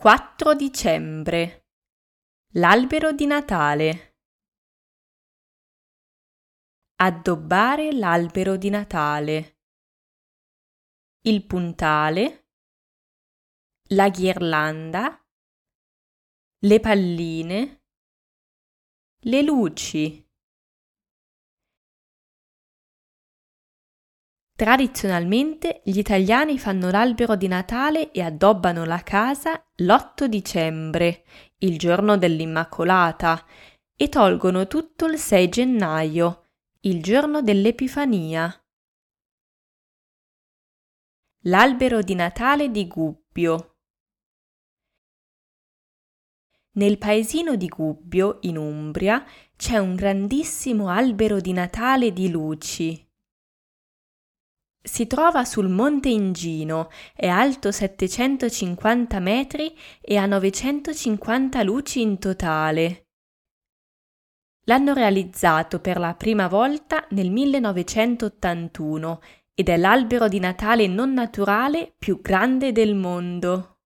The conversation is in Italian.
4 dicembre. L'albero di Natale. Addobbare l'albero di Natale. Il puntale. La ghirlanda. Le palline. Le luci. Tradizionalmente gli italiani fanno l'albero di Natale e addobbano la casa l'8 dicembre, il giorno dell'Immacolata, e tolgono tutto il 6 gennaio, il giorno dell'Epifania. L'albero di Natale di Gubbio. Nel paesino di Gubbio, in Umbria, c'è un grandissimo albero di Natale di luci. Si trova sul Monte Ingino, è alto 750 metri e ha 950 luci in totale. L'hanno realizzato per la prima volta nel 1981 ed è l'albero di Natale non naturale più grande del mondo.